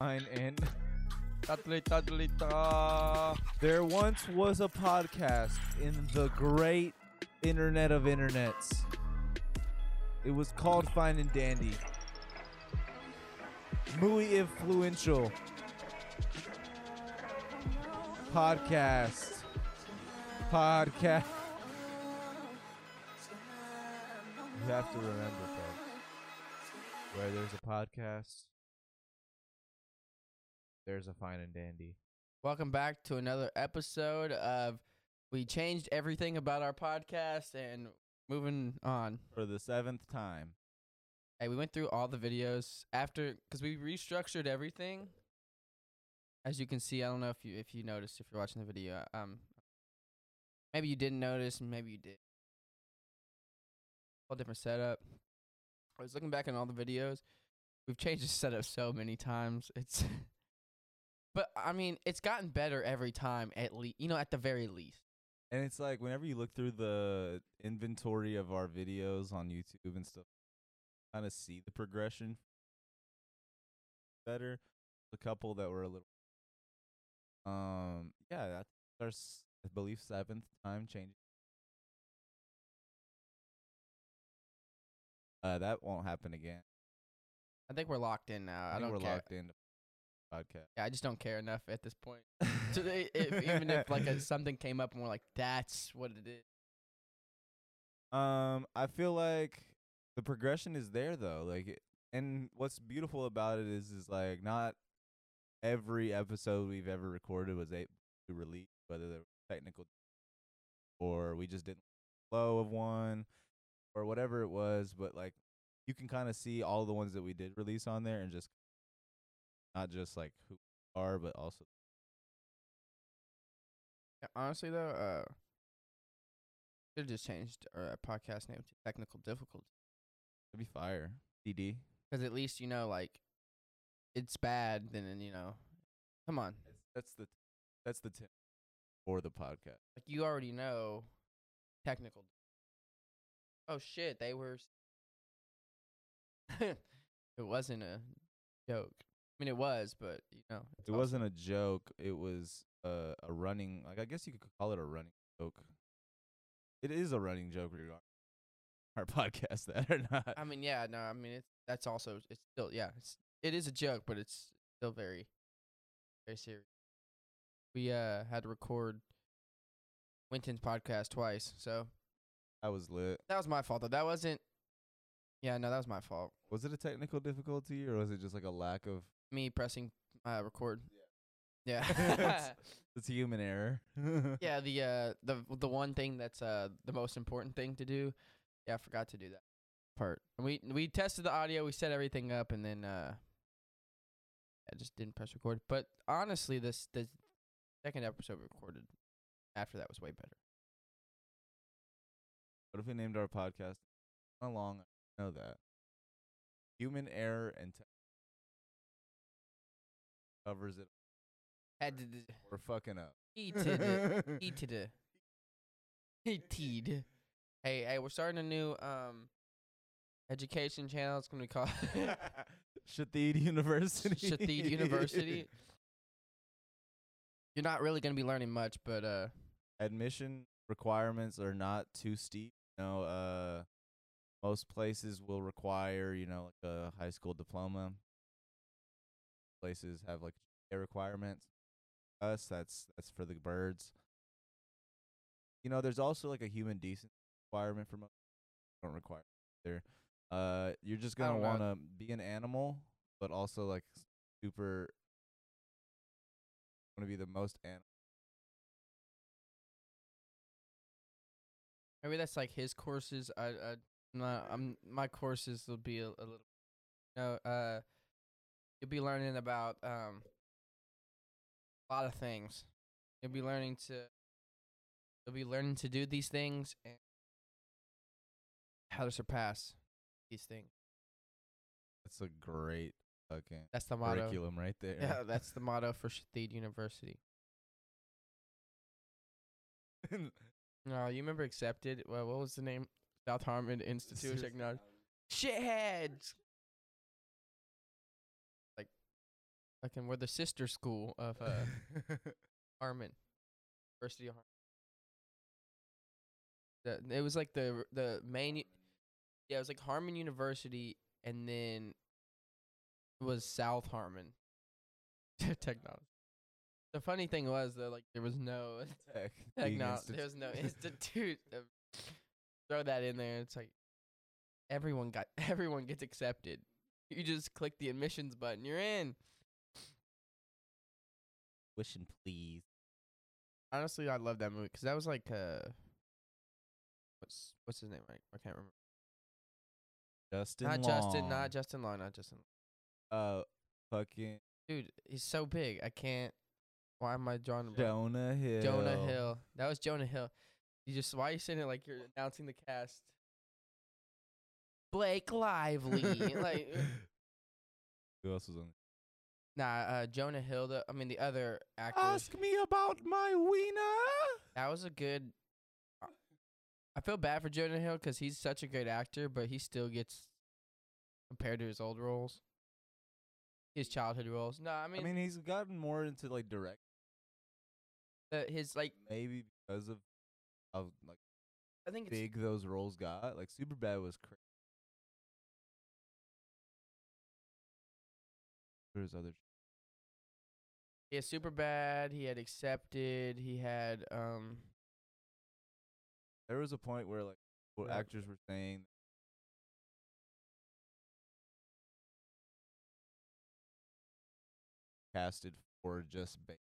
Fine and there once was a podcast in the great internet of internets. It was called Fine and Dandy. Muy influential podcast. Podcast. You have to remember, folks, where there's a podcast, there's a Fine and Dandy. Welcome back to another episode of We Changed Everything About Our Podcast and moving on. For the seventh time. Hey, we went through all the videos after because we restructured everything. As you can see, I don't know if you if you noticed if you're watching the video. Um, maybe you didn't notice, maybe you did. Whole different setup. I was looking back on all the videos. We've changed the setup so many times. It's, but I mean, it's gotten better every time. At least, you know, at the very least. And it's like whenever you look through the inventory of our videos on YouTube and stuff, kind of see the progression better. A couple that were a little, um, yeah, that's our, I believe, seventh time changing. Uh, that won't happen again. I think we're locked in now. I, I, don't we're care. locked into podcast. Yeah, I just don't care enough at this point. So they, if, even if like a, something came up and we're like, that's what it is. Um, I feel like the progression is there though. Like, and what's beautiful about it is, is like not every episode we've ever recorded was able to release, whether there was technical or we just didn't flow of one or whatever it was. But like, you can kind of see all the ones that we did release on there, and just not just like who we are, but also Yeah, honestly though, uh, should just changed our podcast name to Technical Difficulty it'd be fire. DD. because at least you know like it's bad. Then then, you know, come on, That's the that's the tip for the podcast. like you already know technical. Oh shit, they were. it wasn't a joke. Mean, it was, but you know, It also- wasn't a joke. It was uh, a running, like I guess you could call it a running joke. It is a running joke regarding our podcast, that or not. I mean, yeah, no, I mean it's that's also it's still yeah, it's it is a joke, but it's still very very serious. We uh had to record Winton's podcast twice, so I was lit. that was my fault though. That wasn't Yeah, no, that was my fault. Was it a technical difficulty or was it just like a lack of? Me pressing uh record. Yeah. It's- It's human error. yeah, the uh the the one thing that's uh the most important thing to do. Yeah, I forgot to do that part. And we we tested the audio, we set everything up, and then uh I just didn't press record. But honestly, this the second episode we recorded after that was way better. What if we named our podcast? How long? I know that. Human error and te- covers it. Had to d- We're fucking up. heated heated heated. Hey, hey, we're starting a new um education channel. It's gonna be called Shathid University. Shathid University. You're not really gonna be learning much, but uh Admission requirements are not too steep. You know, uh, most places will require, you know, like a high school diploma. Places have like GPA requirements. Us, that's that's for the birds. You know, there's also like a human decency requirement for most. Don't require there. Uh, you're just gonna want to be an animal, but also like super. Want to be the most animal. maybe that's like his courses. I I not I'm my courses will be a, a little no uh you'll be learning about um a lot of things. You'll be learning to you'll be learning to do these things and how to surpass these things. That's a great fucking That's the motto. curriculum right there. Yeah, that's the motto for Shathid University. No, you remember accepted? Well, what was the name? South Harmon Institute of Technology. Shitheads. Fucking we're the sister school of uh Harmon, University of Harmon. The, it was like the the main, yeah, it was like Harmon University, and then it was South Harmon Technology. The funny thing was though, like there was no Tech. technology. There was no institute. Throw that in there. It's like everyone got everyone gets accepted. You just click the admissions button. You're in. Wishing please. Honestly, I love that movie because that was like uh, what's what's his name? I, I can't remember. Justin not Justin, not Justin Long, not Justin. Uh, fucking Dude, he's so big. I can't. Why am I drawing a? Jonah Hill. Jonah Hill. That was Jonah Hill. You just why are you saying it like you're announcing the cast? Blake Lively. like Who else was on? Nah, uh, Jonah Hill. The I mean the other actors. Ask me about my wiener. That was a good. uh, I feel bad for Jonah Hill because he's such a great actor, but he still gets compared to his old roles, his childhood roles. No, I mean, I mean, he's gotten more into like direct, the, his like maybe because of how like I think it's big those roles got. Like super Superbad was crazy. There's other. He had super bad. He had accepted. He had um. There was a point where like what Yeah. actors were saying casted for just ba-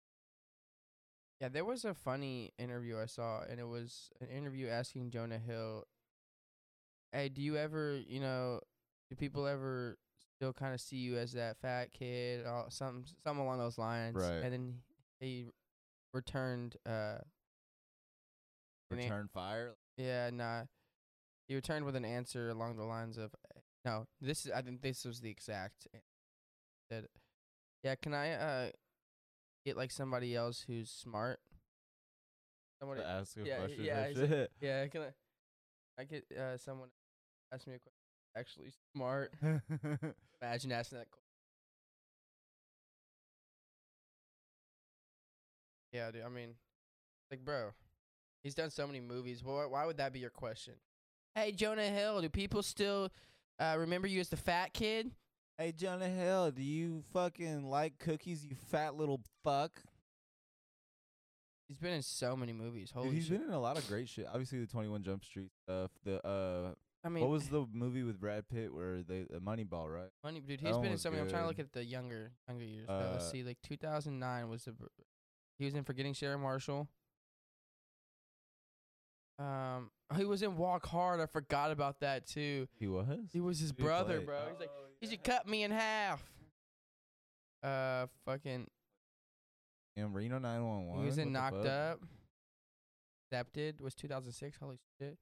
Yeah, there was a funny interview I saw, and it was an interview asking Jonah Hill, "Hey, do you ever, you know, do people ever still kind of see you as that fat kid, or something, something along those lines?" Right. And then he returned, uh, an- return fire. yeah, nah, he returned with an answer along the lines of, "No, this is, I think this was the exact." Said, "Yeah, can I, uh, get like somebody else who's smart?" Somebody, To ask a yeah, question. yeah, like- yeah, can I? I get uh someone ask me a question. Actually, smart. Imagine asking that. que- Yeah, dude. I mean, like, bro, he's done so many movies. Why, why would that be your question? Hey, Jonah Hill, do people still uh remember you as the fat kid? hey Jonah Hill, do you fucking like cookies? You fat little fuck. He's been in so many movies. Holy Dude, he's shit! been in a lot of great shit. Obviously, the Twenty One Jump Street stuff. The uh, I mean, what was the movie with Brad Pitt where they the Moneyball, right? Funny, dude. That He's one been in was so many. I'm trying to look good. at the younger, younger years. Uh, let's Uh, see, like 2009 was the. He was in Forgetting Sarah Marshall. Um, he was in Walk Hard. I forgot about that too. He was. He was his Who he brother, play? bro. He's like, Oh, he should cut me in half. Uh, fucking. in Reno 911. He was in Knocked? Up. Accepted was 2006. Holy shit.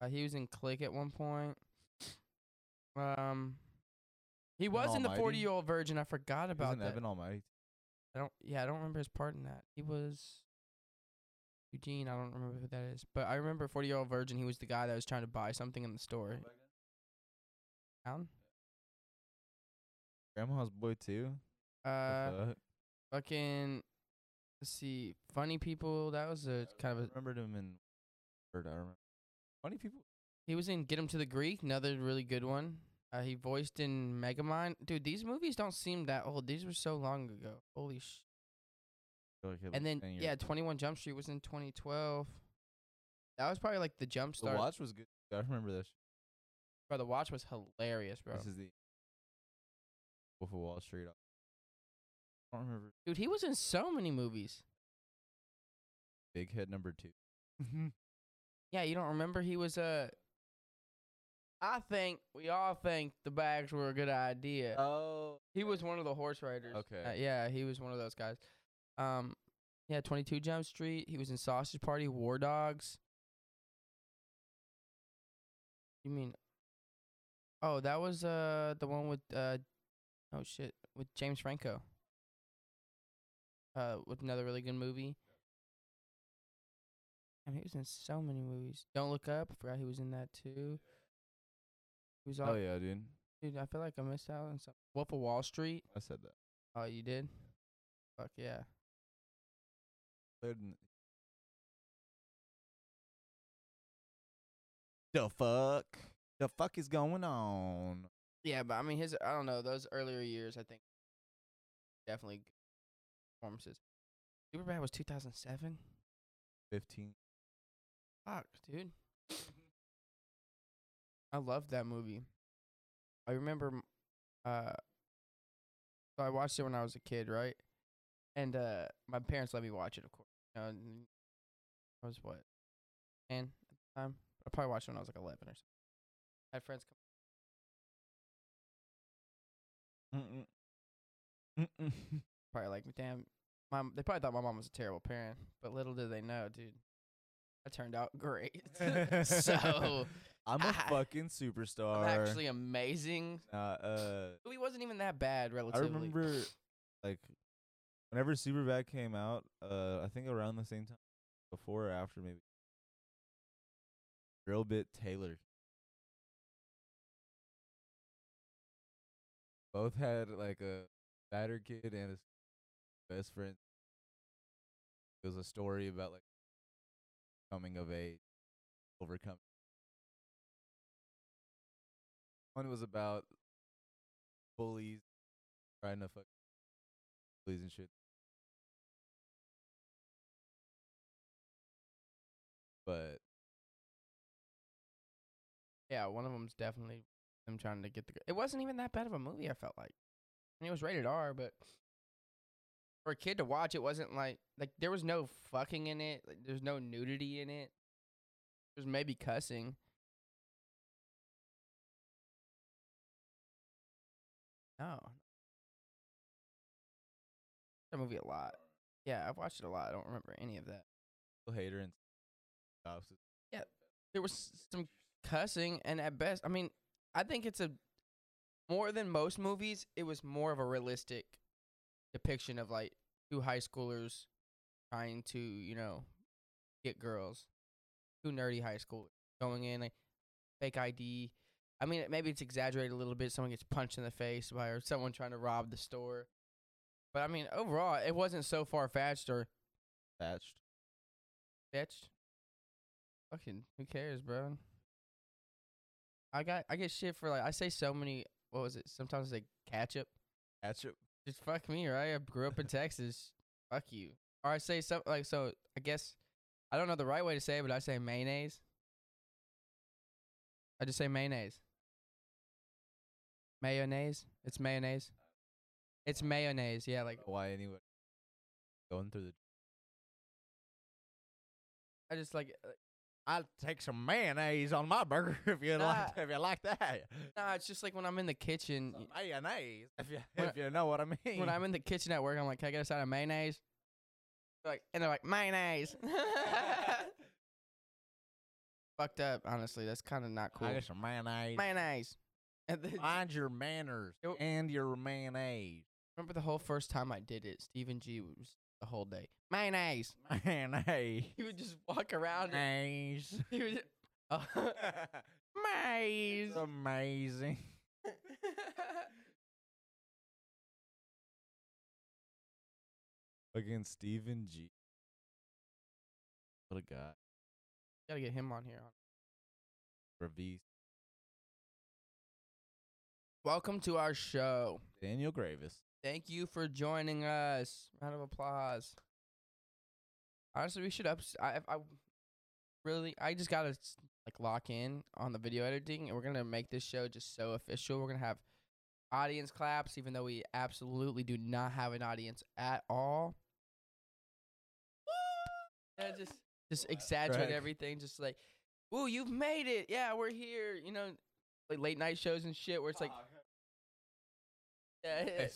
Uh, he was in Click at one point. Um, he was in the 40 year old virgin. I forgot He was about in that. Evan Almighty. I don't. Yeah, I don't remember his part in that. He was Eugene. I don't remember who that is, but I remember Forty Year Old Virgin. He was the guy that was trying to buy something in the store. Down. Grandma's boy too. Uh, fucking. Let's see. Funny people. That was a kind of I a. remembered him in. I remember. Funny people. He was in Get Him to the Greek. Another really good one. Uh, he voiced in Megamind. Dude, these movies don't seem that old. These were so long ago. Holy sh. Like And then yeah, 21 Jump Street was in 2012. That was probably like the jump start. The watch was good. I remember this. Bro, the watch was hilarious, bro. This is the Wolf of Wall Street. I don't remember. Dude, he was in so many movies. Big Head number two. Yeah, you don't remember he was Uh, I think we all think the bags were a good idea. oh. he was one of the horse riders. Okay. Uh, yeah, he was one of those guys. Um, yeah, 22 Jump Street. He was in Sausage Party, War Dogs. You mean? Oh, that was uh the one with uh oh shit with James Franco. Uh, with another really good movie. I mean, he was in so many movies. Don't Look Up. I forgot he was in that too. He was all, Oh yeah, dude. dude. I feel like I missed out on something. Wolf of Wall Street. I said that. Oh, you did? Fuck yeah. The fuck? The fuck is going on? Yeah, but I mean, his I don't know those earlier years. I think definitely good performances. Superbad was 2007. 15. Fuck, dude. I loved that movie. I remember, uh, so I watched it when I was a kid, right? And uh, my parents let me watch it, of course. You know, and I was what, ten at the time. I probably watched it when I was like eleven or something. I had friends come, Mm-mm. Mm-mm. probably like, damn, mom. They probably thought my mom was a terrible parent, but little did they know, dude. That turned out great. so I'm a I- fucking superstar. I'm actually amazing. uh, uh, movie wasn't even that bad, relatively. I relatively. remember, like, whenever Superbad came out, uh, I think around the same time, before or after, maybe. Drillbit Taylor. Both had like a batter kid and his best friend. It was a story about like coming of age, overcoming. One was about bullies trying to fuck bullies and shit. But Yeah, one of them's definitely them trying to get the. It wasn't even that bad of a movie. I felt like, I mean, it was rated R, but for a kid to watch, it wasn't like like there was no fucking in it. Like, there's no nudity in it. There's maybe cussing. No. That movie a lot. Yeah, I've watched it a lot. I don't remember any of that. hater and stops. there was some cussing and at best i mean i think it's a more than most movies it was more of a realistic depiction of like two high schoolers trying to you know get girls two nerdy high schoolers going in like fake id i mean maybe it's exaggerated a little bit someone gets punched in the face by or someone trying to rob the store but i mean overall it wasn't so far-fetched or Thatched. fetched. Fucking who cares, bro? I got I get shit for like I say so many what was it? Sometimes I say ketchup. Ketchup. Just fuck me, right? I grew up in Texas. Fuck you. Or I say something like so I guess I don't know the right way to say it, but I say mayonnaise. I just say mayonnaise. Mayonnaise? It's mayonnaise. It's mayonnaise, yeah, like Why anyway? Going through the. I just like uh, I'll take some mayonnaise on my burger if you Nah. like. If you like that. nah, it's just like when I'm in the kitchen Some mayonnaise. If you When if you know what I mean. when I'm in the kitchen at work, I'm like, "Can I get a side of mayonnaise?" Like, and they're like, "Mayonnaise." Fucked up, honestly. That's kind of not cool. I get some mayonnaise. Mayonnaise. And then, Mind your manners Yo- and your mayonnaise. remember the whole first time I did it, Stephen G was the whole day. Mayonnaise. Mayonnaise. He would just walk around. Mayonnaise. he would. Uh, Mayonnaise. It's amazing. Against Stephen G. What a guy. Gotta get him on here. Revis. Welcome to our show. Daniel Gravis. Thank you for joining us. Round of applause. Honestly, we should up. I, I really, I just gotta like lock in on the video editing, and we're gonna make this show just so official. We're gonna have audience claps, even though we absolutely do not have an audience at all. Yeah, just just exaggerate Greg. everything. Just like, "Woo, you've made it! Yeah, we're here." You know, like late night shows and shit, where it's like, yeah, yeah.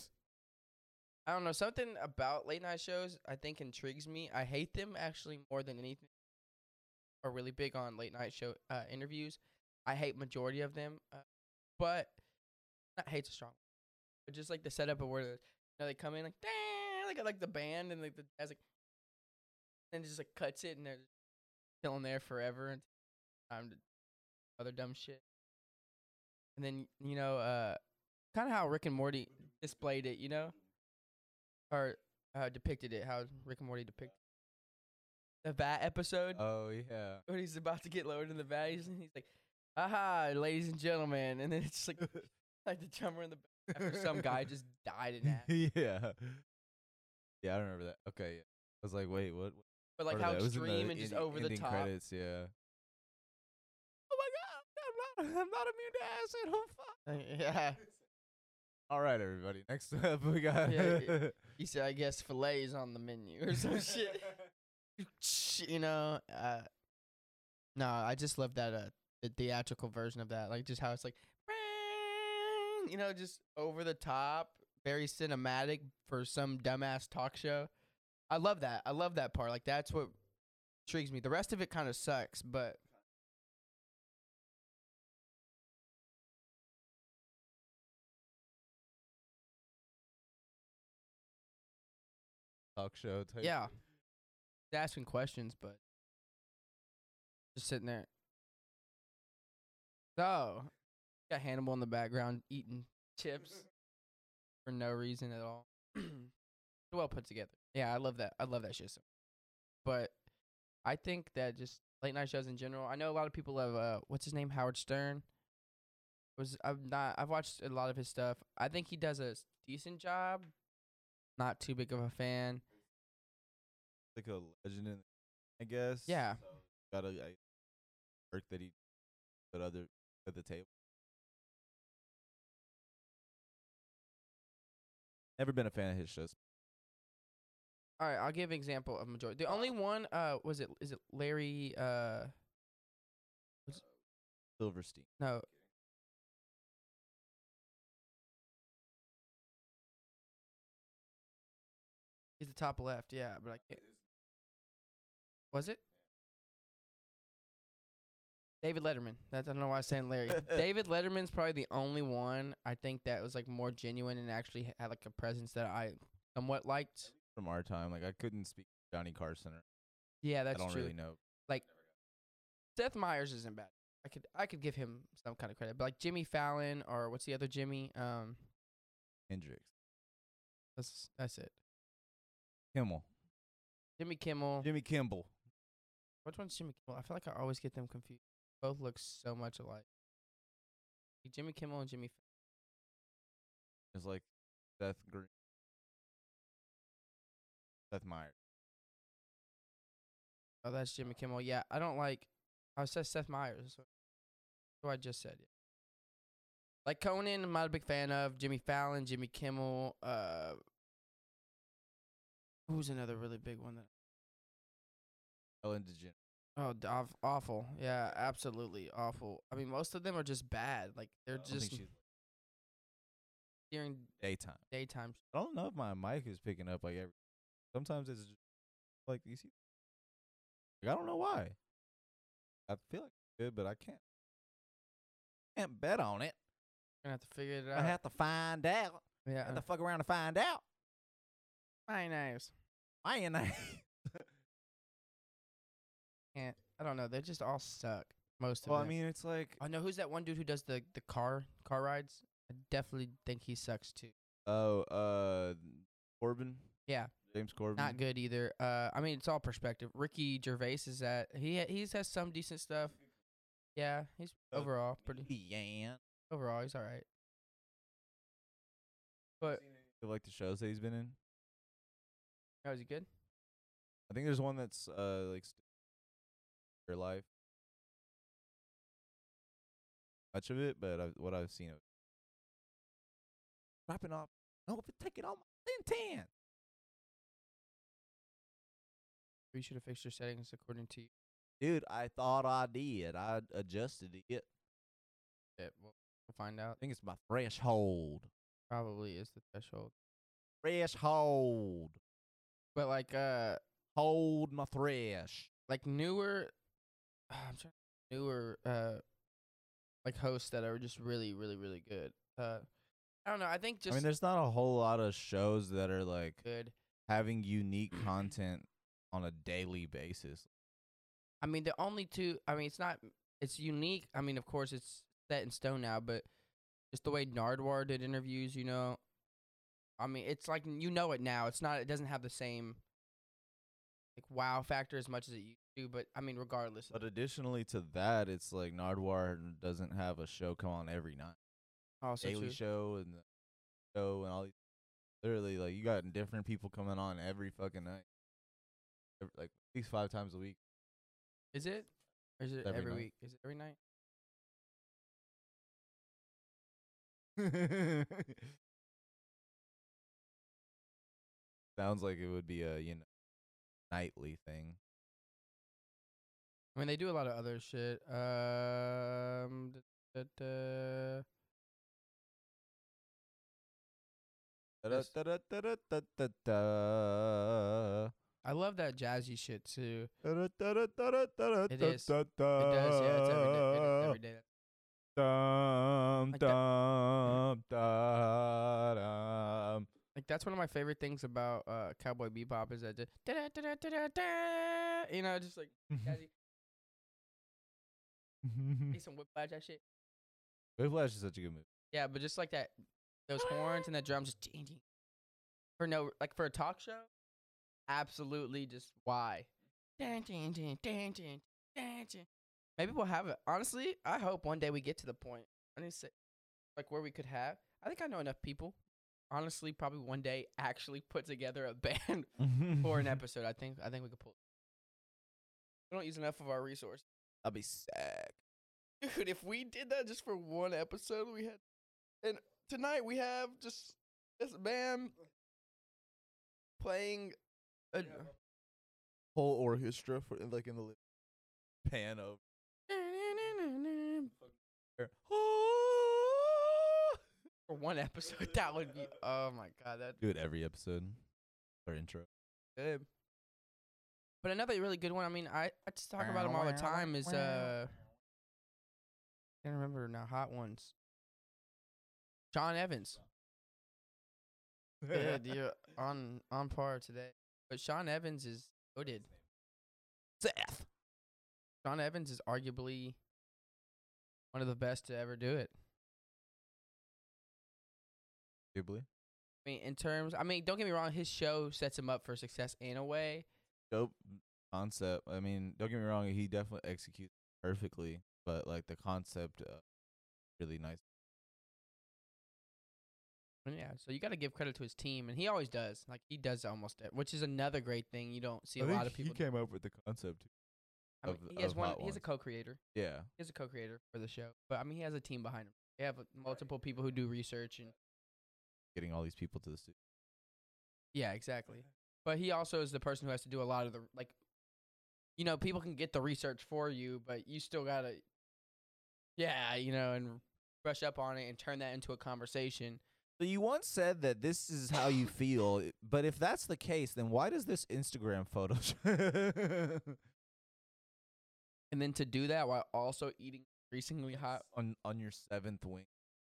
I don't know something about late night shows. I think intrigues me. I hate them actually more than anything. Are really big on late night show uh, interviews. I hate majority of them, uh, but not hate's a strong. But just like the setup of where you know, they come in like like like the band and like the as like, and just like cuts it and they're chilling there forever and time to other dumb shit. And then you know, uh, kind of how Rick and Morty displayed it. You know, or uh, depicted it. How Rick and Morty depicted the vat episode Oh yeah. when he's about to get lowered in the vat. He's, he's like, "Aha, ladies and gentlemen," and then it's like like the drummer in the back after some guy just died in half. yeah. Yeah, I don't remember that. Okay. Yeah. I was like, wait, what? what But like how that? It was in the extreme and just over the top. Credits, yeah. Oh my god, I'm not, I'm not immune to acid. Oh fuck. Yeah. All right, everybody. Next up, we got. Yeah, He said, "I guess fillets on the menu or some shit." you know, uh, no, I just love that uh, the theatrical version of that, like just how it's like, you know, just over the top, very cinematic for some dumbass talk show. I love that. I love that part. Like that's what intrigues me. The rest of it kind of sucks, but Talk show type. yeah, asking questions, but just sitting there. So, got Hannibal in the background eating chips for no reason at all. well put together. Yeah, I love that. I love that shit. So. But I think that just late night shows in general. I know a lot of people have uh, what's his name, Howard Stern. Was I've not I've watched a lot of his stuff. I think he does a decent job. Not too big of a fan. Like a legend, in, I guess. Yeah. Got a I, work that he put other at the table. Never been a fan of his shows. All right, I'll give an example of majority. The only one uh was it is it Larry uh Silverstein. no He's the top left, yeah, but I can't. Was it? David Letterman. That's I don't know why I was saying Larry. David Letterman's probably the only one I think that was like more genuine and actually had like a presence that I somewhat liked. From our time, like I couldn't speak Johnny Carson. Or, Yeah, that's I don't true. really know. Like Seth Meyers isn't bad. I could I could give him some kind of credit, but like Jimmy Fallon or what's the other Jimmy? Um, Hendrix, that's that's it. Kimmel, Jimmy Kimmel. Jimmy Kimball. Which one's Jimmy Kimmel? I feel like I always get them confused. Both look so much alike. Jimmy Kimmel and Jimmy. Fa- It's like Seth Green, Seth Meyers. Oh, that's Jimmy Kimmel. Yeah, I don't like. I said Seth Meyers. That's what, that's what I just said. Yeah. Like Conan, I'm not a big fan of Jimmy Fallon, Jimmy Kimmel. Uh, who's another really big one that Ellen DeGeneres. Oh, awful. Yeah, absolutely awful. I mean, most of them are just bad. Like they're I don't think just she's during daytime. daytime. I don't know if my mic is picking up like every. Sometimes it's just like you see. Like, I don't know why. I feel like it's good, but I can't. Can't bet on it. Gonna have to figure it out. I have to find out. yeah, I Have to fuck around to find out. my knives. Why ain't I? Can't. I don't know. They just all suck. Most of well, I them. mean, it's like I know who's that one dude who does the the car car rides. I definitely think he sucks too. oh, uh, Corden. Yeah. James Corden. Not good either. Uh, I mean, it's all perspective. Ricky Gervais is that he ha- he's has some decent stuff. Yeah, he's Uh, overall pretty. Yeah. Overall, he's all right. But You like the shows that he's been in? oh, is he good? I think there's one that's uh like life. Much of it, but I've, what I've seen of dropping off. No, if it take it on my ten. You should have fixed your settings according to you. Dude, I thought I did. I adjusted it. Yeah, we'll, we'll find out. I think it's my threshold. Probably is the threshold. Threshold. But like uh Hold my thresh. like newer I'm trying newer uh like hosts that are just really, really, really good. Uh I don't know, I think just I mean, there's not a whole lot of shows that are like good. having unique content on a daily basis. I mean the only two I mean it's not it's unique. I mean of course it's set in stone now, but just the way Nardwuar did interviews, you know, I mean, it's like you know it now. It's not. It doesn't have the same like wow factor as much as it used to. But I mean, regardless. But additionally to that, it's like Nardwuar doesn't have a show come on every night. also Daily true. Show and the show and all these. Literally, like you got different people coming on every fucking night. Every, like at least five times a week. Is it? Or is it Every every week? Is it every night? Sounds like it would be a you know nightly thing. I mean, they do a lot of other shit. Um, da- da- da. I love that jazzy shit too. It is. It does, yeah. It's every day. It is every day. Dum, Like dum. Like that's one of my favorite things about uh Cowboy Bebop is that just da-da-da-da-da-da, you know, just like jazzy. Need some whiplash that shit. Whiplash is such a good movie. Yeah, but just like that, those horns and that drum just ding, ding. for no like for a talk show. Absolutely, just why? Dun, dun, dun, dun, dun, dun. Maybe we'll have it. Honestly, I hope one day we get to the point. I need to say, like where we could have. I think I know enough people. Honestly, probably one day actually put together a band for an episode. I think I think we could pull. We don't use enough of our resources. I'll be sick. Dude, if we did that just for one episode, we had, and tonight we have just this band playing. A, Whole orchestra for like in the pan over. for one episode, that would be. Oh my god, that Do it every episode. Or intro. good. But another really good one. I mean, I I just talk about them all the time. Is uh, can't remember now. Hot ones. John Evans. Good, you're on on par today. But Sean Evans is goaded. Seth. Sean Evans is arguably one of the best to ever do it. Ghibli. I mean, in terms, I mean, don't get me wrong, his show sets him up for success in a way. Dope concept. I mean, don't get me wrong, he definitely executes perfectly, but like the concept uh, really nice. And yeah, so you got to give credit to his team, and he always does. Like he does almost, it, which is another great thing. You don't see a lot of people. do. He came up with the concept. I mean, of- he has one. He's a co-creator. Yeah. he's a co-creator for the show, but I mean, he has a team behind him. They have uh, multiple people who do research and Getting all these people to the studio. Yeah, exactly. But he also is the person who has to do a lot of the like you know, people can get the research for you, but you still got to yeah, you know, and brush up on it and turn that into a conversation. So you once said that this is how you feel, but if that's the case, then why does this Instagram photo? And then to do that while also eating increasingly hot on on your seventh wing?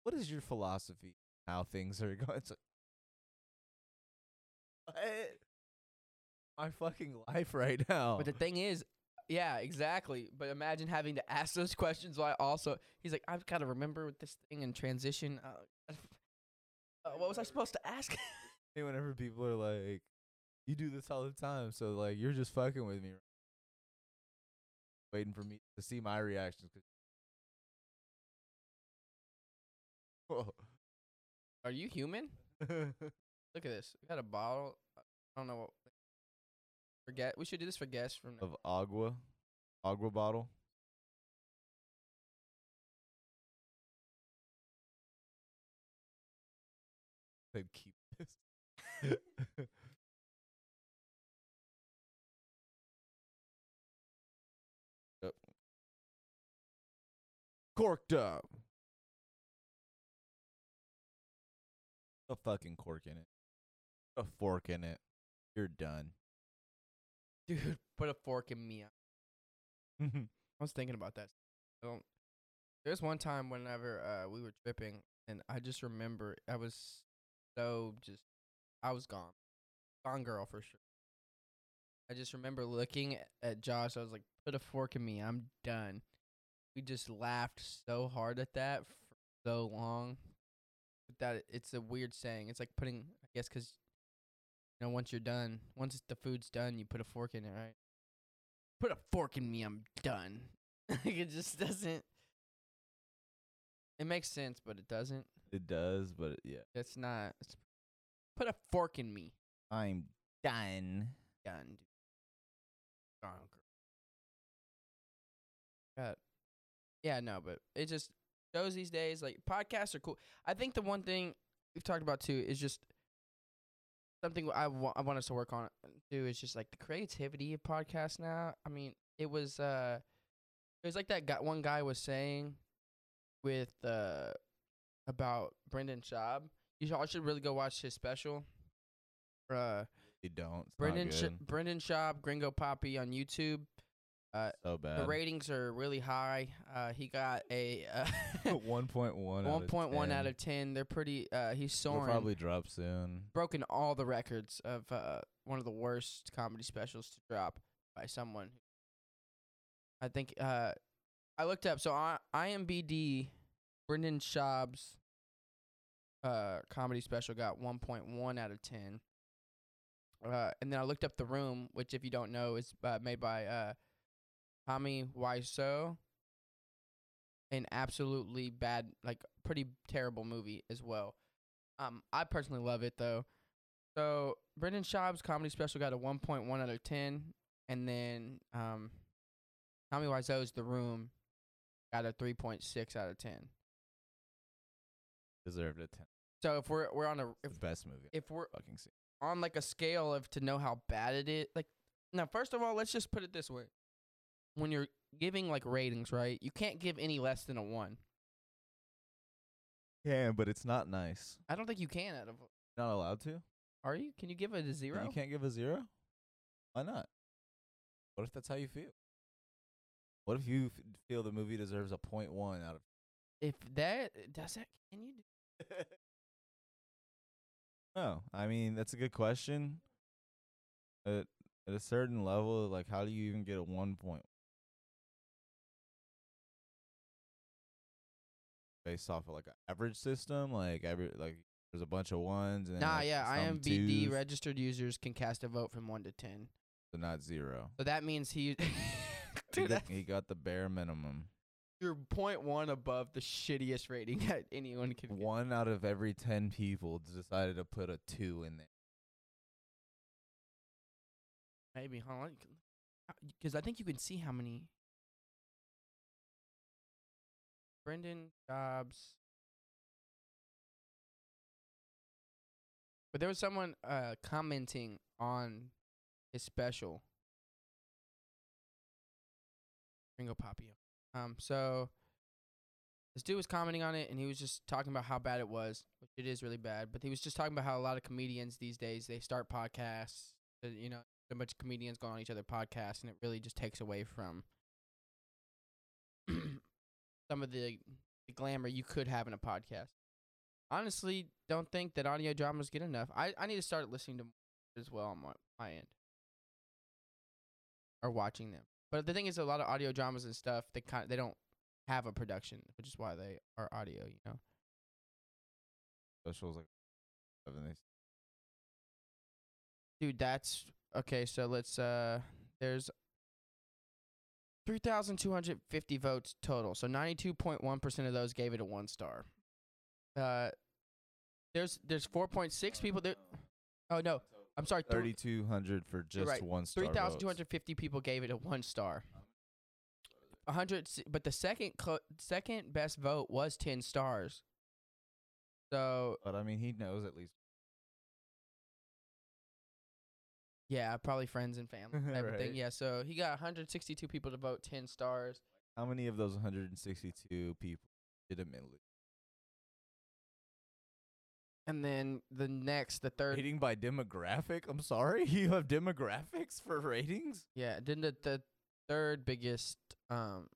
What is your philosophy? How things are going? It's like, what? My fucking life right now. But the thing is, yeah, exactly. But imagine having to ask those questions while also he's like, I've got to remember with this thing and transition. Uh, uh, what was I supposed to ask? Hey, whenever people are like, "You do this all the time," so like you're just fucking with me, right? waiting for me to see my reactions. Are you human? Look at this. We got a bottle. I don't know what. Forget. We should do this for guests from. of agua, agua bottle. Said keep this. Yep. Corked up. A fucking cork in it. A fork in it. You're done. Dude, put a fork in me. I was thinking about that. I don't. There's one time whenever uh, we were tripping, and I just remember I was so just. I was gone, gone girl for sure. I just remember looking at Josh. I was like, "Put a fork in me. I'm done." We just laughed so hard at that for so long. But that it's a weird saying. It's like putting I guess 'cause you know once you're done, once the food's done, you put a fork in it, right? Put a fork in me, I'm done. like it just doesn't. It makes sense, but it doesn't. It does, but yeah. It's not. It's, put a fork in me. I'm done. Done. dude. Gone. God. Yeah, no, but it just those these days like podcasts are cool. I think the one thing we've talked about too is just something I wa- I want us to work on too is just like the creativity of podcasts now. I mean, it was uh it was like that guy one guy was saying with uh about Brendan Schaub. You should, all should really go watch his special. Uh You don't. It's Brendan Sh- Brendan Schaub, Gringo Papi on YouTube. Uh, so bad. the ratings are really high. Uh, he got a uh, One point one. one point one out of ten. They're pretty. Uh, he's soaring. probably drop soon. broken all the records of uh, one of the worst comedy specials to drop by someone. I think uh, I looked up. So I IMBD, Brendan Schaub's uh, comedy special got 1.1 out of 10. Uh, and then I looked up The Room, which, if you don't know, is uh, made by uh, Tommy Wiseau. An absolutely bad, like pretty terrible movie as well. Um, I personally love it though. So Brendan Schaub's comedy special got a 1.1 out of 10, and then um, Tommy Wiseau's The Room got a 3.6 out of 10. Deserved a ten. So if we're we're on a if the best movie if we're I've fucking seen. on like a scale of to know how bad it is, like now first of all, let's just put it this way: when you're giving like ratings, right, you can't give any less than a one. Yeah, but it's not nice. I don't think you can. Out of Not allowed to. are you? Can you give it a zero? You can't give a zero. Why not? What if that's how you feel? What if you f- feel the movie deserves a point one out of? If that does that, can you? Do No, I mean that's a good question. At at a certain level, like how do you even get a one point? Based off of like an average system, like every like there's a bunch of ones and then, Nah, like, yeah, some IMBD twos, registered users can cast a vote from one to ten. so not zero. So that means he, He dude, got, he got the bare minimum. you're point one above the shittiest rating that anyone could. get. One out of every ten people decided to put a two in there. Maybe, huh? Because I think you can see how many. Brendan Dobbs. But there was someone uh commenting on his special. Gringo Papi. Um, so this dude was commenting on it, and he was just talking about how bad it was, which it is really bad. But he was just talking about how a lot of comedians these days they start podcasts. uh, You know, a bunch of comedians go on each other podcasts, and it really just takes away from some of the, the glamour you could have in a podcast. Honestly, don't think that audio dramas get enough. I, I need to start listening to more as well on my, my end or watching them. But the thing is, a lot of audio dramas and stuff they kind they don't have a production, which is why they are audio. You know. Specials like Dude, that's okay. So let's uh, there's three thousand two hundred fifty votes total. So ninety two point one percent of those gave it a one star. Uh, there's there's four point six people there. Oh no, I'm sorry. 3,200 for just right. one star. three thousand two votes. hundred fifty people gave it a one star. A hundred, s- but the second clo- second best vote was ten stars. So But I mean, he knows at least. Yeah, probably friends and family, everything. Right. Yeah, so he got 162 people to vote 10 stars. How many of those 162 people did legitimately And then the next, the third, rating by demographic? I'm sorry, you have demographics for ratings. yeah, then the the third biggest um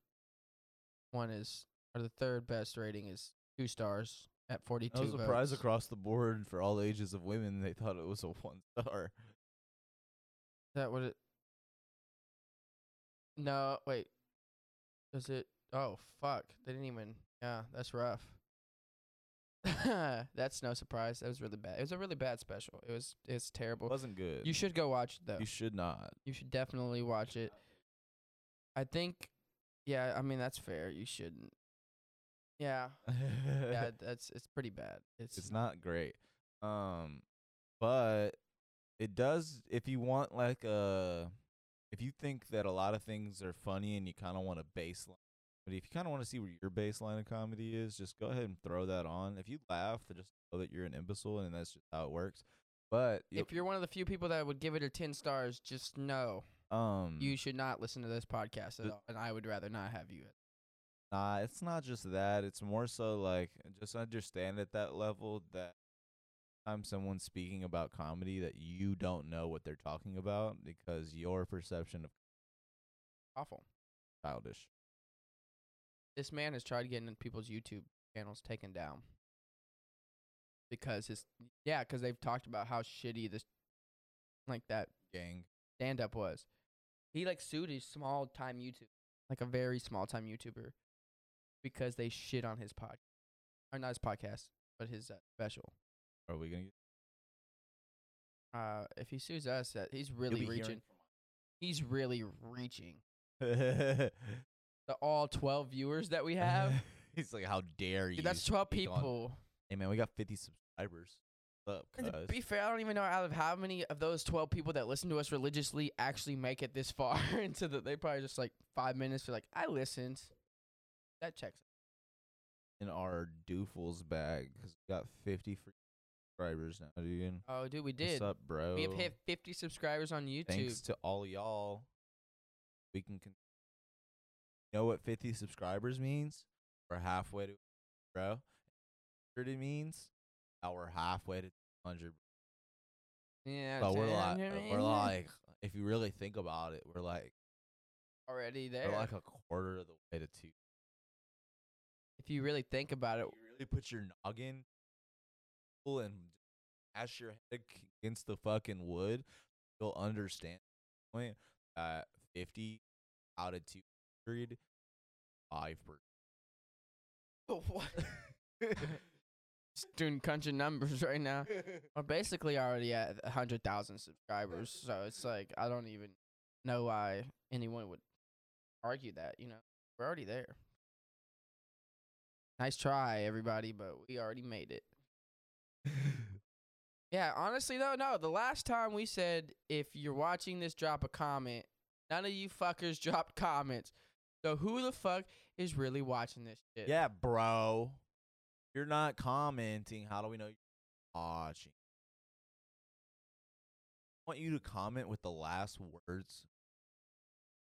one is or the third best rating is two stars at 42 I was surprised votes. across the board for all ages of women. They thought it was a one star. That what it? No, wait. Does it? Oh fuck! They didn't even. Yeah, that's rough. That's no surprise. That was really bad. It was a really bad special. It was it's It terrible. wasn't good. You should go watch it though. You should not. You should definitely watch it. I think, yeah. I mean, that's fair. You shouldn't. Yeah, yeah. That's it's pretty bad. It's, it's not great. Um, but it does. If you want like a, if you think that a lot of things are funny and you kind of want a baseline, but if you kind of want to see where your baseline of comedy is, just go ahead and throw that on. If you laugh, then just know that you're an imbecile and that's just how it works. But If you're one of the few people that would give it a ten stars, just know um, you should not listen to this podcast at all, and I would rather not have you. at Nah, it's not just that. It's more so like just understand at that level that time someone's speaking about comedy that you don't know what they're talking about because your perception of Awful. childish. This man has tried getting people's YouTube channels taken down because his yeah, because they've talked about how shitty this like that Gang. stand up was. He like sued a small time YouTube, like a very small time YouTuber, because they shit on his pod, or not his podcast, but his uh, special. Are we gonna Get- Uh, if he sues us, that he's really reaching. He's really reaching. The all twelve viewers that we have, He's like, how dare you? dude, that's twelve speak on-" people. Hey man, we got 50 subscribers. Up, And to be fair, I don't even know out of how many of those 12 people that listen to us religiously actually make it this far into the. They probably just like five minutes. They're like, I listened. That checks. in our doofles bag because we got 50 free subscribers now, dude. Oh, dude, we did. What's up, bro? We have hit 50 subscribers on YouTube. Thanks to all y'all. We can. Con- you know what 50 subscribers means? We're halfway to, bro. What it means? Now we're halfway to 100. Yeah, But we're like, you know what I we're like, if you really think about it, we're like, already there. we're like a quarter of the way to two. if you really think about it, you really put your noggin and ash your head against the fucking wood, you'll understand point that 50 out of 200, 5 what? Just doing crunching numbers right now. We're basically already at a hundred thousand subscribers, so it's like I don't even know why anyone would argue that. You know, we're already there. Nice try, everybody, but we already made it. Yeah, honestly though, no. The last time we said if you're watching this, drop a comment. None of you fuckers dropped comments. So who the fuck is really watching this shit? yeah, bro. You're not commenting. How do we know you're watching? I want you to comment with the last words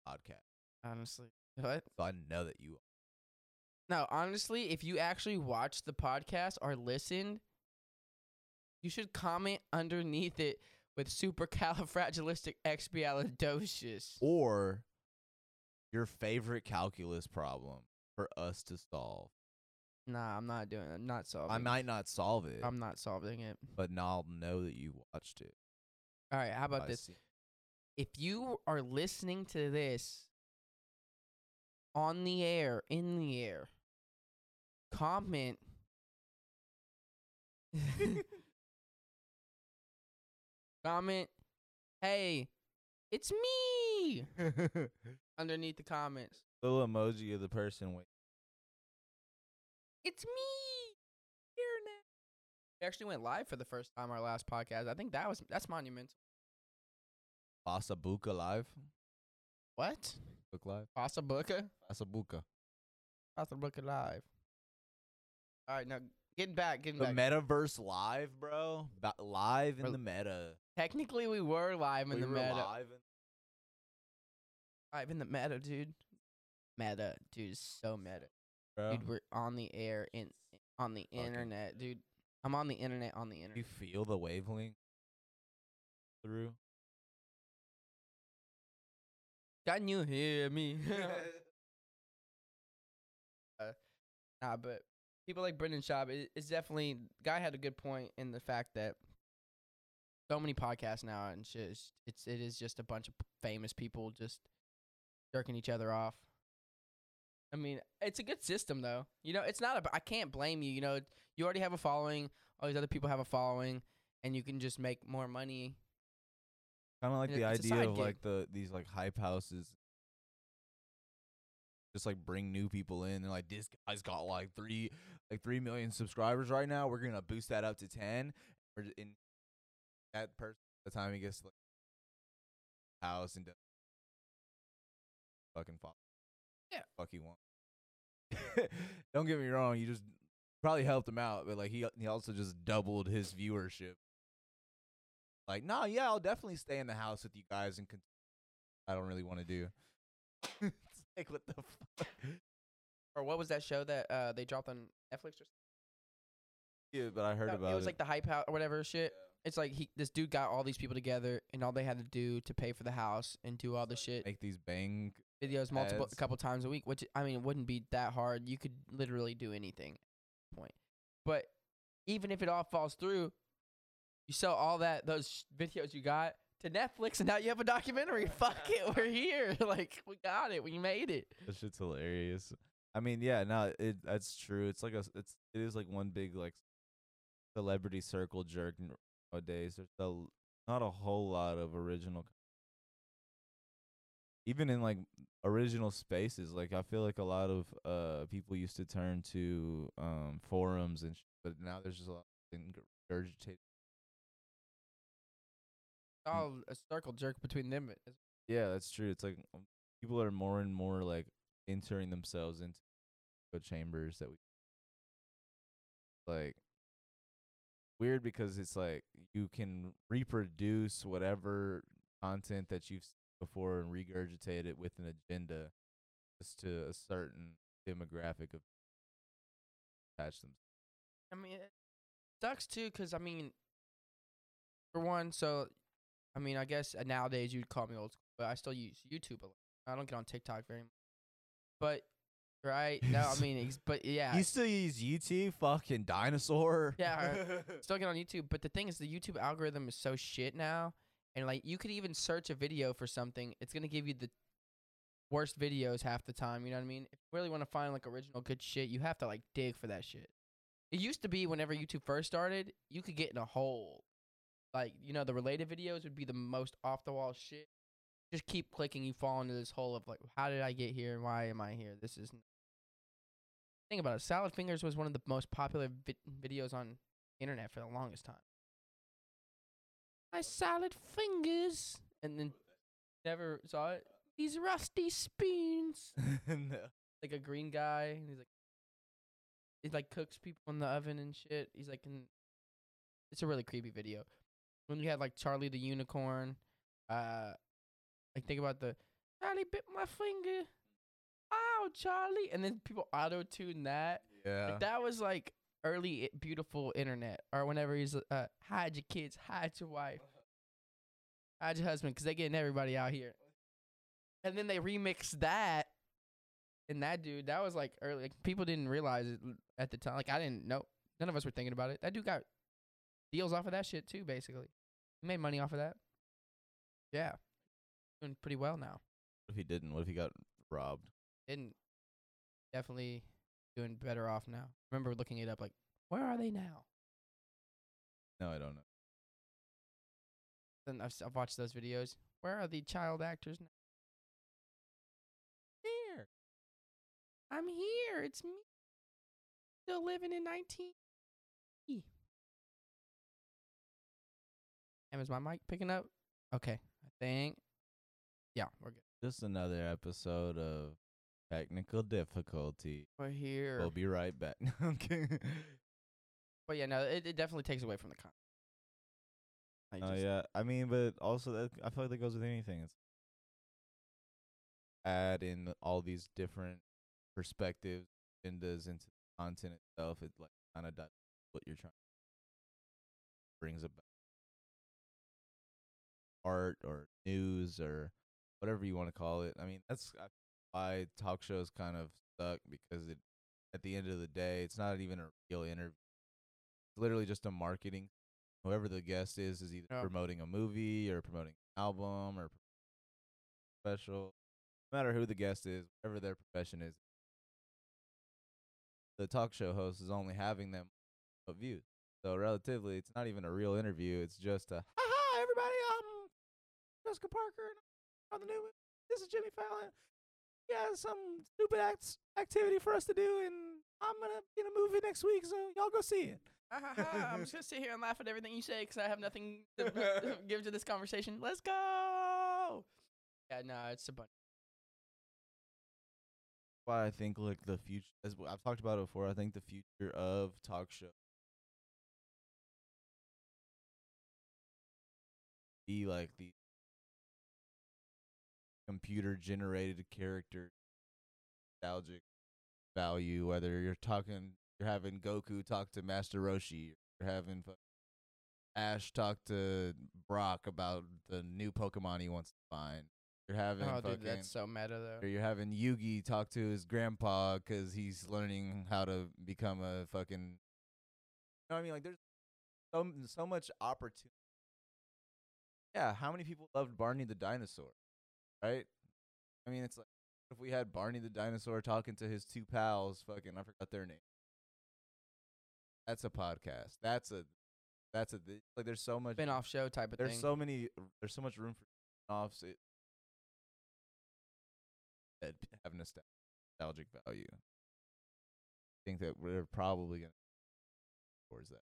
podcast. honestly. What? So I know that you No, honestly, if you actually watch the podcast or listened, you should comment underneath it with supercalifragilisticexpialidocious. or your favorite calculus problem for us to solve. Nah, I'm not doing it. I'm not solving I it. might not solve it, I'm not solving it. but now I'll know that you watched it. All right, how about I this? see. If you are listening to this on the air, in the air, comment. comment, hey, it's me underneath the comments. Little emoji of the person. Wait, It's me here now. We actually went live for the first time our last podcast. I think that was that's monumental. Pasabuca live. What? Book live. Pasabuca. Pasa Booka live. All right, now getting back, getting The back. metaverse live, bro. Ba- live in the meta. Technically, we were live in we the were meta. live in- Live in the meta, dude. Meta, dude, is so meta. bro. Dude, we're on the air in on the Fucking- internet, dude. I'm on the internet on the internet. you feel the wavelength through. Can you hear me? Uh, nah, but people like Brendan Schaub, it, it's definitely guy had a good point in the fact that so many podcasts now and shit. It's, it's it is just a bunch of famous people just jerking each other off. I mean, it's a good system though. You know, it's not a. I can't blame you. You know, you already have a following. All these other people have a following, and you can just make more money. Kind of like the it's idea of like the these like hype houses. Just like bring new people in and like this guy's got like three like three million subscribers right now. We're gonna boost that up to ten. Or in that person by the time he gets to like house and does fucking follow. Yeah. Fuck you want. Don't get me wrong, you just probably helped him out, but like he he also just doubled his viewership. Like, no, yeah, I'll definitely stay in the house with you guys and con- I don't really want to do. it's like what the fuck? Or what was that show that uh they dropped on Netflix? Or something? Yeah, but I heard something? about it. it was like the hype house or whatever shit. It's like he, this dude got all these people together, and all they had to do to pay for the house and do all the shit make these bang. videos multiple ads. a couple times a week. Which I mean, it wouldn't be that hard. You could literally do anything. At point, but even if it all falls through, you sell all that those videos you got to Netflix, and now you have a documentary. Fuck it, we're here. like we got it. We made it. That shit's hilarious. I mean, yeah, no, it that's true. It's like a, it's it is like one big like celebrity circle jerk n- nowadays. There's a, not a whole lot of original. Even in like original spaces, like I feel like a lot of uh people used to turn to um forums and, sh- but now there's just a lot of regurgitated. All a circle jerk between them. Yeah, that's true. It's like um, people are more and more like entering themselves into echo chambers that we like weird because it's like you can reproduce whatever content that you've seen before and regurgitate it with an agenda just to a certain demographic of attach them. I mean, it sucks too because I mean, for one, so I mean, I guess uh, nowadays you'd call me old school, but I still use YouTube a lot. I don't get on TikTok very much. But right no, I mean, ex- but yeah, You still use YouTube, fucking dinosaur? Yeah, still get on YouTube. But the thing is, the YouTube algorithm is so shit now, and like you could even search a video for something, it's gonna give you the worst videos half the time. You know what I mean? If you really want to find like original good shit, you have to like dig for that shit. It used to be whenever YouTube first started, you could get in a hole. Like you know, the related videos would be the most off the wall shit. Just keep clicking, you fall into this hole of like, how did I get here? Why am I here? This is. Think about it. Salad Fingers was one of the most popular vi- videos on internet for the longest time. My salad fingers, and then never saw it. These rusty spoons. no. Like a green guy, and he's like, he like cooks people in the oven and shit. He's like, in, it's a really creepy video. When you had like Charlie the unicorn, uh, like think about the Charlie bit my finger. Ow, Charlie, and then people auto tune that. Yeah. Like that was like early beautiful internet, or whenever he's uh, hide your kids, hide your wife, hide your husband because they getting everybody out here. And then they remixed that, and that dude, that was like early. Like people didn't realize it at the time. Like I didn't know. None of us were thinking about it. That dude got deals off of that shit too. Basically, he made money off of that. Yeah, doing pretty well now. What if he didn't? What if he got robbed? Didn't definitely doing better off now. remember looking it up. Like, where are they now? No, I don't know. Then I've, s- I've watched those videos. Where are the child actors now? Here. I'm here. It's me. Still living in 19. And is my mic picking up? Okay. I think. Yeah, we're good. Just another episode of technical difficulty. We're here. We'll be right back. okay. but yeah, no, it, it definitely takes away from the content. Like Oh just- yeah, I mean, but also that I feel like that goes with anything. It's add in all these different perspectives, agendas into the content itself. It like kind of does what you're trying brings about art or news or whatever you want to call it. I mean, that's I- why talk shows kind of suck because it at the end of the day, it's not even a real interview. It's literally just a marketing whoever the guest is is either Yeah. promoting a movie or promoting an album or special. No matter who the guest is, whatever their profession is, the talk show host is only having them views. So relatively, it's not even a real interview. It's just a hi everybody. Um, Jessica Parker on the new. This is Jimmy Fallon. Yeah, some stupid acts activity for us to do, and I'm gonna be in a movie next week, so y'all go see it. I'm just gonna sit here and laugh at everything you say because I have nothing to uh, give to this conversation. Let's go. Yeah, no, it's a bunch. Why I think like the future, as I've talked about it before, I think the future of talk show be like the computer generated character nostalgic value. Whether you're talking, you're having Goku talk to Master Roshi, you're having Ash talk to Brock about the new Pokemon he wants to find. You're having Oh, fucking, dude, that's so meta though. or you're having Yugi talk to his grandpa because he's learning how to become a fucking. You know what I mean? Like there's so so much opportunity. Yeah, how many people loved Barney the dinosaur, right? I mean, it's like if we had Barney the dinosaur talking to his two pals, fucking I forgot their name. That's a podcast. That's a that's a like. There's so much. Spin off show type of There's thing. so many. There's so much room for offs. It that have nostal- nostalgic value. I think that we're probably gonna towards that.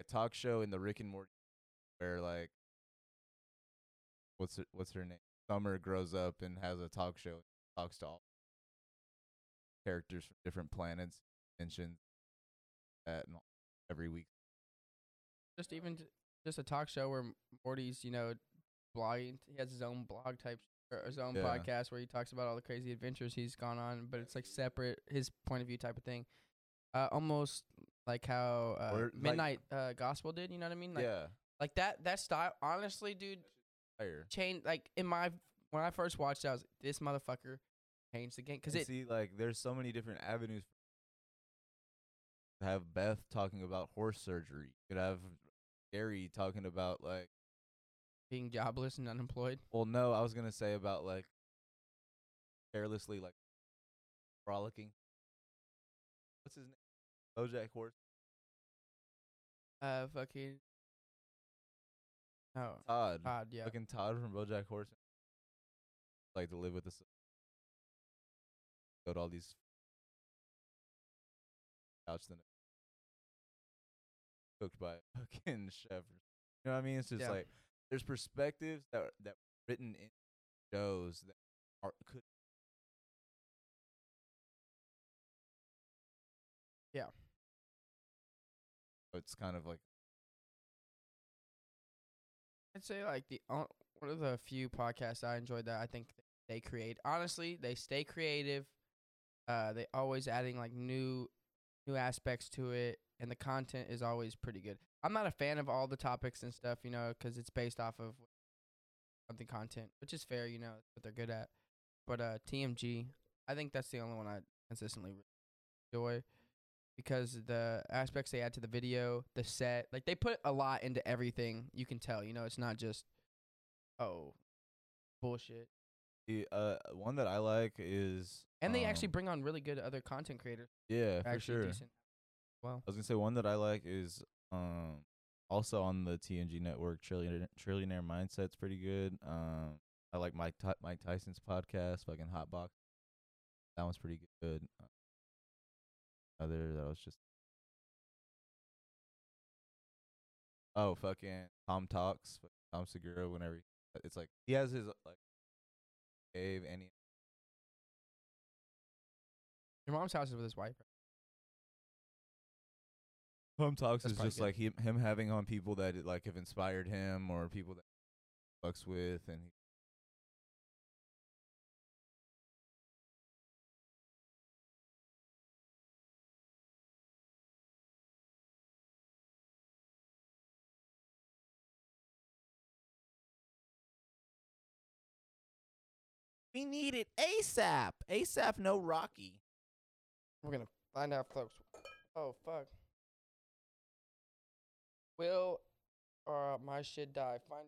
A talk show in the Rick and Morty where like what's her, what's her name? Summer grows up and has a talk show. Talks to all characters from different planets, mentions that and all- every week. just even j- just a talk show where Morty's, you know, blogging. He has his own blog type or his own Yeah. podcast where he talks about all the crazy adventures he's gone on, but it's like separate his point of view type of thing. Uh, almost like how uh, Or, like- Midnight uh, Gospel did. You know what I mean? Like, yeah, like that that style. Honestly, dude, fire. changed. Like in my when I first watched, it, I was this motherfucker changed the game because it. see like there's so many different avenues. Have Beth talking about horse surgery. You could have Gary talking about like. being jobless and unemployed. Well, no, I was gonna say about like carelessly like frolicking. What's his name? BoJack Horse. Uh, fucking. Oh, Todd. Todd, yeah. Fucking Todd from BoJack Horseman. Like to live with us. Go to all these. Couch the cooked by a fucking chef. You know what I mean? It's just Yeah. like there's perspectives that are- that were written in shows that are could. Yeah. So it's kind of like I'd say like the on- one of the few podcasts I enjoyed that I think they create. Honestly, they stay creative. Uh, they always adding like new new aspects to it, and the content is always pretty good. I'm not a fan of all the topics and stuff, you know, 'cause it's based off of something content, which is fair, you know, what they're good at. But uh, TMG, I think that's the only one I consistently enjoy because the aspects they add to the video, the set, like they put a lot into everything. You can tell, you know, it's not just oh bullshit. the uh one that I like is And they actually um, bring on really good other content creators. yeah for sure. decent. Well, I was gonna say one that I like is um also on the TNG network. Trillionaire Trillionaire Mindset's pretty good. Um, I like Mike Ty- Mike Tyson's podcast, fucking Hotbox. That one's pretty good. Uh, other that was just oh fucking Tom talks. Tom Segura. Whenever he, it's like he has his like cave and he your mom's house is with his wife. Tom Talks That's is probably just good. like him, him having on people that like have inspired him or people that he fucks with, and he, we need it ASAP. ASAP, no Rocky. We're gonna find out, folks. Oh fuck. Will uh my shit die? Find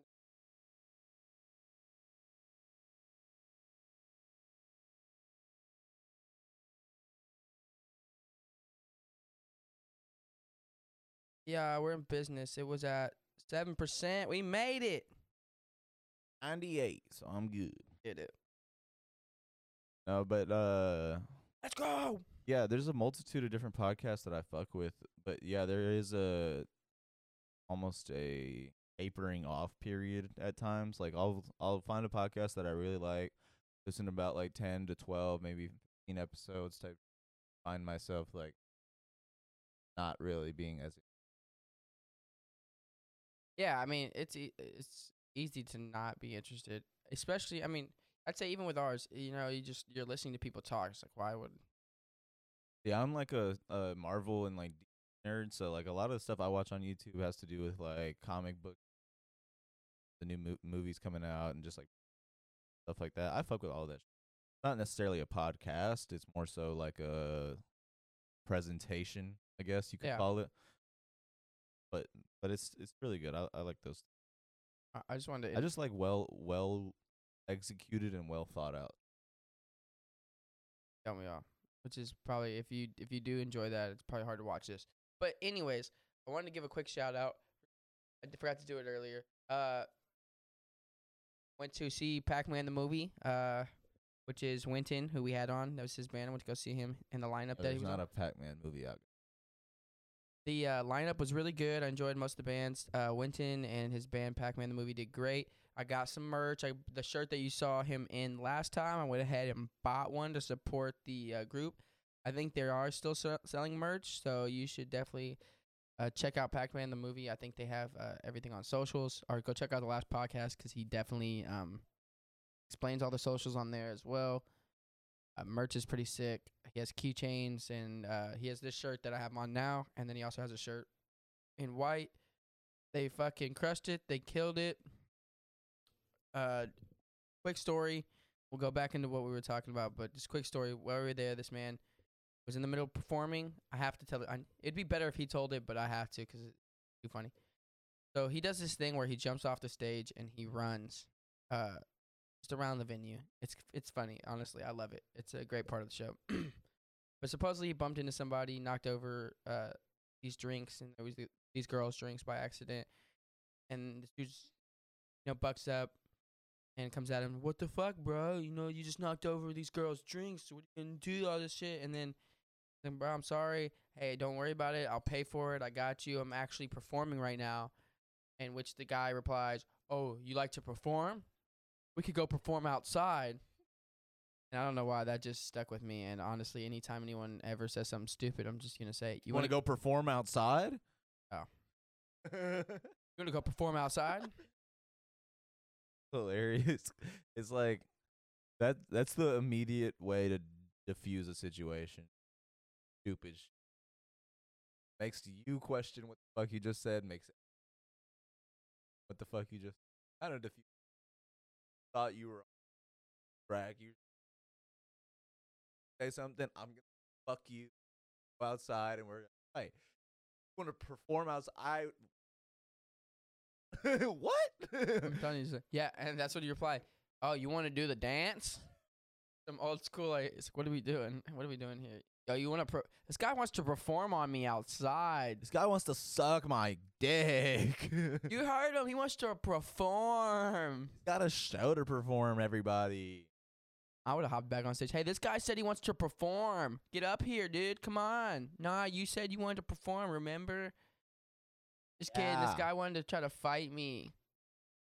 Yeah, we're in business. It was at seven percent. We made it. 98, so I'm good. Did it. No, but uh Let's go. yeah, there's a multitude of different podcasts that I fuck with, but yeah, there is a almost a tapering off period at times. Like I'll I'll find a podcast that I really like, listen to about like 10 to 12, maybe 15 episodes type find myself like not really being as Yeah, I mean it's e- it's easy to not be interested, especially. I mean, I'd say even with ours, you know, you just you're listening to people talk. It's like why would Yeah, I'm like a, a Marvel and like nerd, so like a lot of the stuff I watch on YouTube has to do with like comic book, the new mo- movies coming out, and just like stuff like that. I fuck with all that. Sh- Not necessarily a podcast. It's more so like a presentation, I guess you could Yeah. call it. But but it's it's really good. I I like those. I- I just wanted to I just like well well executed and well thought out. Don't we all? Which is probably if you if you do enjoy that, it's probably hard to watch this. But anyways, I wanted to give a quick shout out. I forgot to do it earlier. Uh, went to see Pac-Man the movie. Uh, which is Winton, who we had on. That was his band. I went to go see him in the lineup that he was not on. a Pac-Man movie out. The uh, lineup was really good. I enjoyed most of the bands. Uh, Winton and his band Pac-Man the movie did great. I got some merch. I, the shirt that you saw him in last time, I went ahead and bought one to support the uh, group. I think they are still se- selling merch, so you should definitely uh, check out Pac-Man the movie. I think they have uh, everything on socials, or go check out the last podcast because he definitely um, explains all the socials on there as well. Uh, merch is pretty sick. He has keychains and uh, he has this shirt that I have on now, and then he also has a shirt in white. They fucking crushed it. They killed it. Uh, quick story. We'll go back into what we were talking about, but just quick story. While we were there, this man was in the middle of performing. I have to tell it. It'd be better if he told it, but I have to because it's too funny. So he does this thing where he jumps off the stage and he runs, uh, just around the venue. It's it's funny, honestly. I love it. It's a great part of the show. but supposedly he bumped into somebody, knocked over uh these drinks, and there was the, these girls' drinks by accident. And this dude's, you know, bucks up and comes at him. What the fuck, bro? You know, you just knocked over these girls' drinks. What are you gonna do? All this shit, and then. Then, bro, I'm sorry. Hey, don't worry about it. I'll pay for it. I got you. I'm actually performing right now. In which the guy replies, "Oh, you like to perform? We could go perform outside." And I don't know why that just stuck with me. And honestly, anytime anyone ever says something stupid, I'm just gonna say, "You You want to go perform outside? Oh. You want to go perform outside?" Hilarious. It's like that. That's the immediate way to diffuse a situation. Stupid. Makes you question what the fuck you just said. Makes what the fuck you just. I don't diffuse. Thought you were brag. You say something. I'm gonna fuck you. Go outside and we're hey. Want to perform outside? what? I'm telling you, yeah. And that's what you reply. Oh, you want to do the dance? Some old school. Like, it's like, what are we doing? What are we doing here? Yo, you want to? Pro- this guy wants to perform on me outside. This guy wants to suck my dick. You heard him. He wants to perform. He's got a show to perform, everybody. I would have hopped back on stage. Hey, this guy said he wants to perform. Get up here, dude. Come on. Nah, you said you wanted to perform, remember? Just kidding. This Yeah. guy wanted to try to fight me.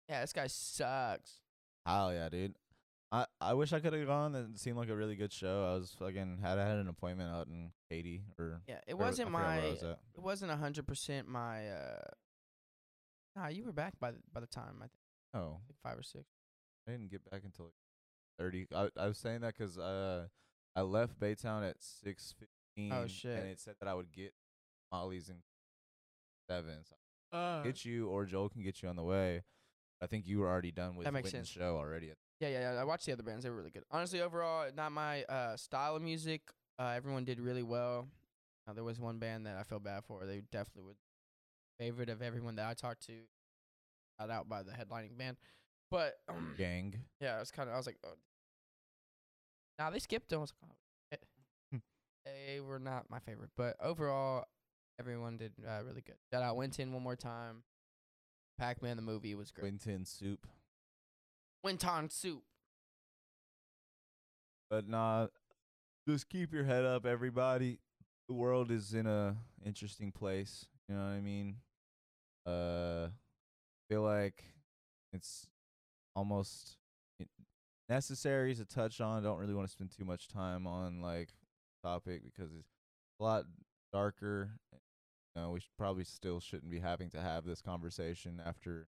Yeah, this guy sucks. Hell yeah, dude. I, I wish I could have gone. It seemed like a really good show. I was fucking had I had an appointment out in Katy or Yeah, it or wasn't my I was at. it wasn't a hundred percent my uh Nah, you were back by the by the time I think Oh, like five or six. I didn't get back until like thirty. I I was saying that 'cause uh I left Baytown at six fifteen. Oh, shit. And it said that I would get Molly's in seven. So Uh, get you or Joel can get you on the way. I think you were already done with That makes sense. show already. yeah, yeah, yeah. I watched the other bands; they were really good. Honestly, overall, not my uh style of music. Uh, everyone did really well. Uh, there was one band that I feel bad for. They definitely would favorite of everyone that I talked to. Shout out by the headlining band, but um, Gang. yeah, it was kind of. I was like, oh. Nah, they skipped them. I was like, oh. Hmm. they were not my favorite, but overall, everyone did uh, really good. Shout out Winton one more time. Pac Man the movie was great. Winton soup. Winton soup. But nah, just keep your head up, everybody. The world is in a interesting place. You know what I mean? Uh, feel like it's almost necessary to touch on. Don't really want to spend too much time on like topic because it's a lot darker. Know, we should probably still shouldn't be having to have this conversation after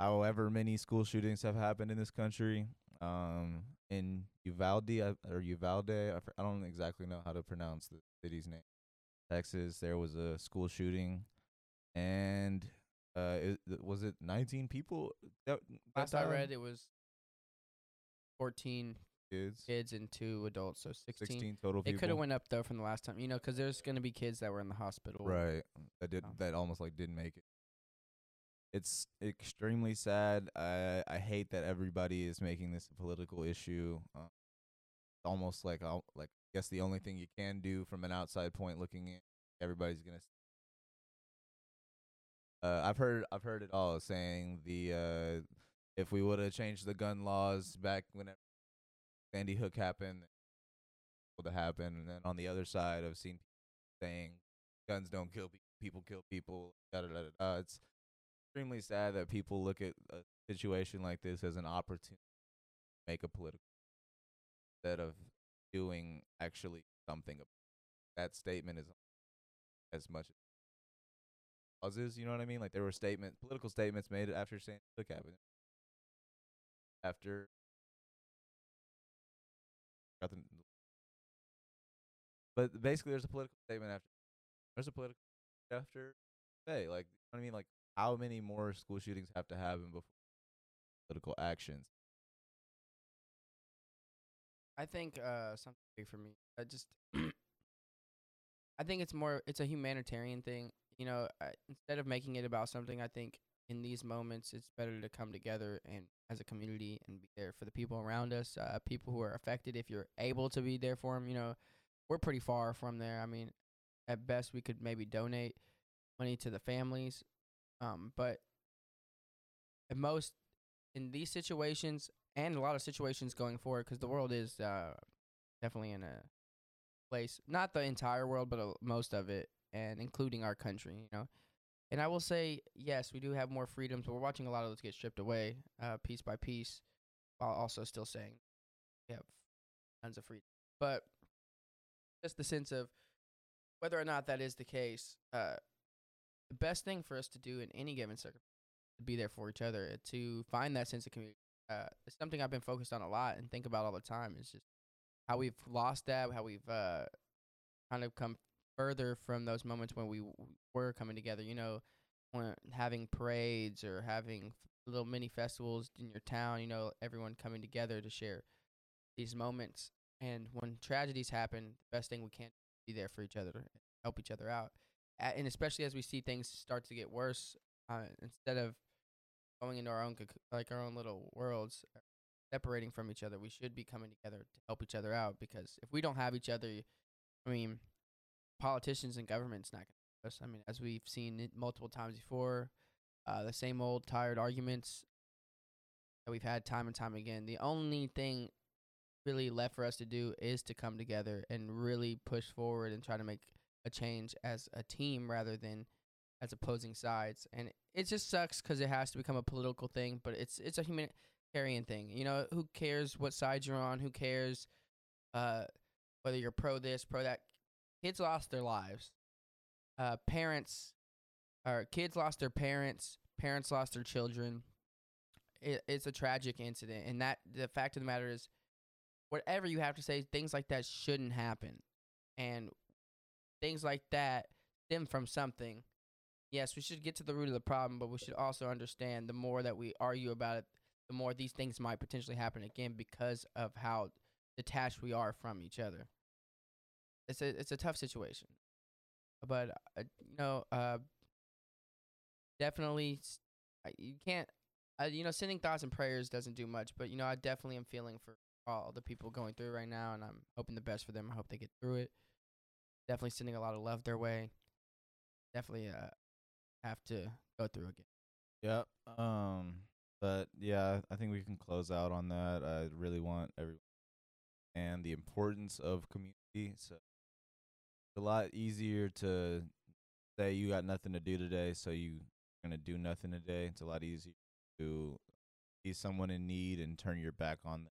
however many school shootings have happened in this country. Um, in Uvalde I- or Uvalde, I, don't exactly know how to pronounce the city's name. Texas, there was a school shooting, and uh, it, was it 19 people? That, that Last I read, it was 14 kids, kids and two adults, so 16. 16 total It could have went up though from the last time, you know, 'cause there's gonna be kids that were in the hospital. Right. That did Oh. that almost like didn't make it. It's extremely sad. I I hate that everybody is making this a political issue. Uh, it's almost like I'll, like I guess the only thing you can do from an outside point looking in, everybody's gonna. s- Uh, I've heard I've heard it all saying the uh, if we would have changed the gun laws back when Sandy Hook happened, have happened, and then on the other side, I've seen people saying guns don't kill people, people kill people. Da, da, da, da. It's extremely sad that people look at a situation like this as an opportunity to make a political instead of doing actually something. That statement is as much as causes. You know what I mean? Like there were statement, political statements made after Sandy Hook happened. After got the- but basically, there's a political statement after. There's a political after say like you know what I mean like how many more school shootings have to happen before political actions? I think uh something big for me. I just I think it's more it's a humanitarian thing. You know, I, instead of making it about something, I think in these moments it's better to come together and as a community and be there for the people around us, uh, people who are affected. If you're able to be there for them, you know, we're pretty far from there. I mean, at best we could maybe donate money to the families, um, but at most in these situations and a lot of situations going forward because the world is uh, definitely in a place not the entire world but uh, most of it and including our country you know and i will say yes we do have more freedoms but we're watching a lot of those get stripped away uh, piece by piece while also still saying we have tons of freedom but just the sense of whether or not that is the case uh, the best thing for us to do in any given circumstance to be there for each other, to find that sense of community. Uh, it's something I've been focused on a lot and think about all the time. Is just how we've lost that, how we've uh, kind of come further from those moments when we were coming together. You know, when having parades or having little mini festivals in your town. You know, everyone coming together to share these moments. And when tragedies happen, the best thing we can be there for each other, help each other out. A- and especially as we see things start to get worse, uh, instead of going into our own like our own little worlds, uh, separating from each other, we should be coming together to help each other out. Because if we don't have each other, I mean, politicians and governments not going to us. I mean, as we've seen it multiple times before, uh, the same old tired arguments that we've had time and time again. The only thing really left for us to do is to come together and really push forward and try to make a change as a team rather than as opposing sides. And it just sucks 'cause it has to become a political thing, but it's it's a humanitarian thing. You know, who cares what side you're on? Who cares uh, whether you're pro this, pro that? Kids lost their lives. Uh, parents or kids lost their parents. Parents lost their children. It, it's a tragic incident, and that the fact of the matter is, whatever you have to say, things like that shouldn't happen, and things like that stem from something. Yes, we should get to the root of the problem, but we should also understand the more that we argue about it, the more these things might potentially happen again because of how detached we are from each other. It's a it's a tough situation, but uh, you know, uh, definitely you can't. Uh, you know, sending thoughts and prayers doesn't do much, but you know, I definitely am feeling for all the people going through right now, and I'm hoping the best for them. I hope they get through it. Definitely sending a lot of love their way. definitely uh have to go through again. Yep. Um, but yeah, I think we can close out on that. I really want everyone and the importance of community. So a lot easier to say you got nothing to do today, so you gonna do nothing today. It's a lot easier to see someone in need and turn your back on them.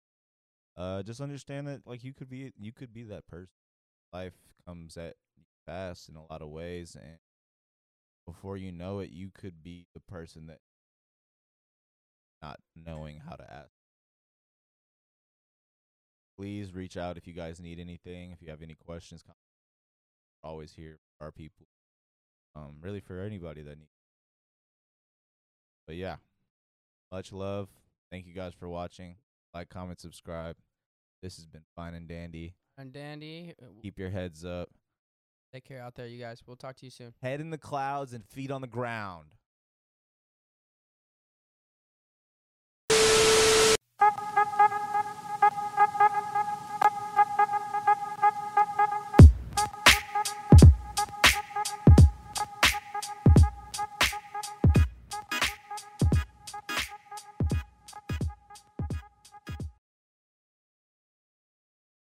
Uh, just understand that like you could be you could be that person. Life comes at you fast in a lot of ways, and before you know it, you could be the person that not knowing how to ask. Please reach out if you guys need anything. If you have any questions, com- we're always here for our people. Um, really for anybody that needs. But yeah, much love. Thank you guys for watching. Like, comment, subscribe. This has been fine and dandy. And Dandy, uh, Keep your heads up, take care out there, you guys. We'll talk to you soon. head in the clouds, and feet on the ground.